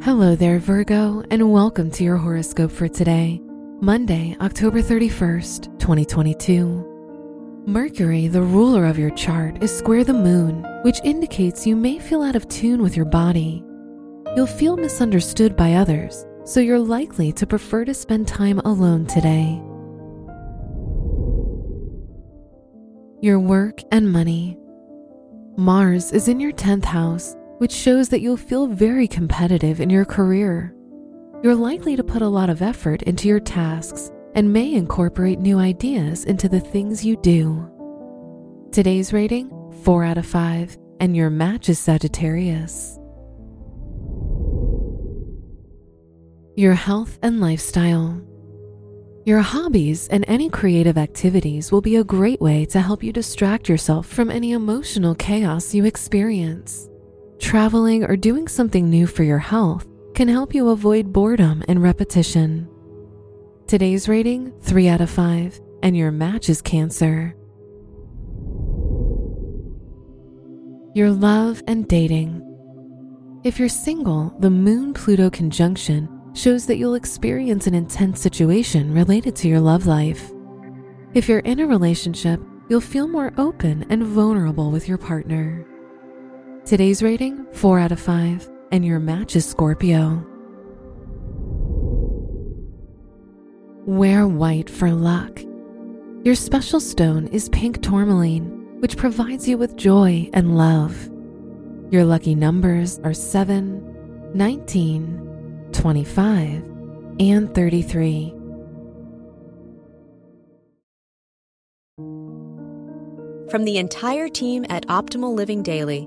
Hello there, Virgo, and welcome to your horoscope for today, Monday, October 31st, 2022. Mercury, the ruler of your chart, is square the moon, which indicates you may feel out of tune with your body. You'll feel misunderstood by others, so you're likely to prefer to spend time alone today. Your work and money. Mars is in your 10th house, which shows that you'll feel very competitive in your career. You're likely to put a lot of effort into your tasks and may incorporate new ideas into the things you do. Today's rating 4 out of 5, and your match is Sagittarius. Your health and lifestyle. Your hobbies and any creative activities will be a great way to help you distract yourself from any emotional chaos you experience. Traveling or doing something new for your health can help you avoid boredom and repetition. Today's rating 3 out of 5, and your match is Cancer. Your love and dating. If you're single, the Moon Pluto conjunction shows that you'll experience an intense situation related to your love life. If you're in a relationship, you'll feel more open and vulnerable with your partner. Today's rating 4 out of 5, and your match is Scorpio. Wear white for luck. Your special stone is pink tourmaline, which provides you with joy and love. Your lucky numbers are 7, 19, 25, and 33. From the entire team at Optimal Living Daily,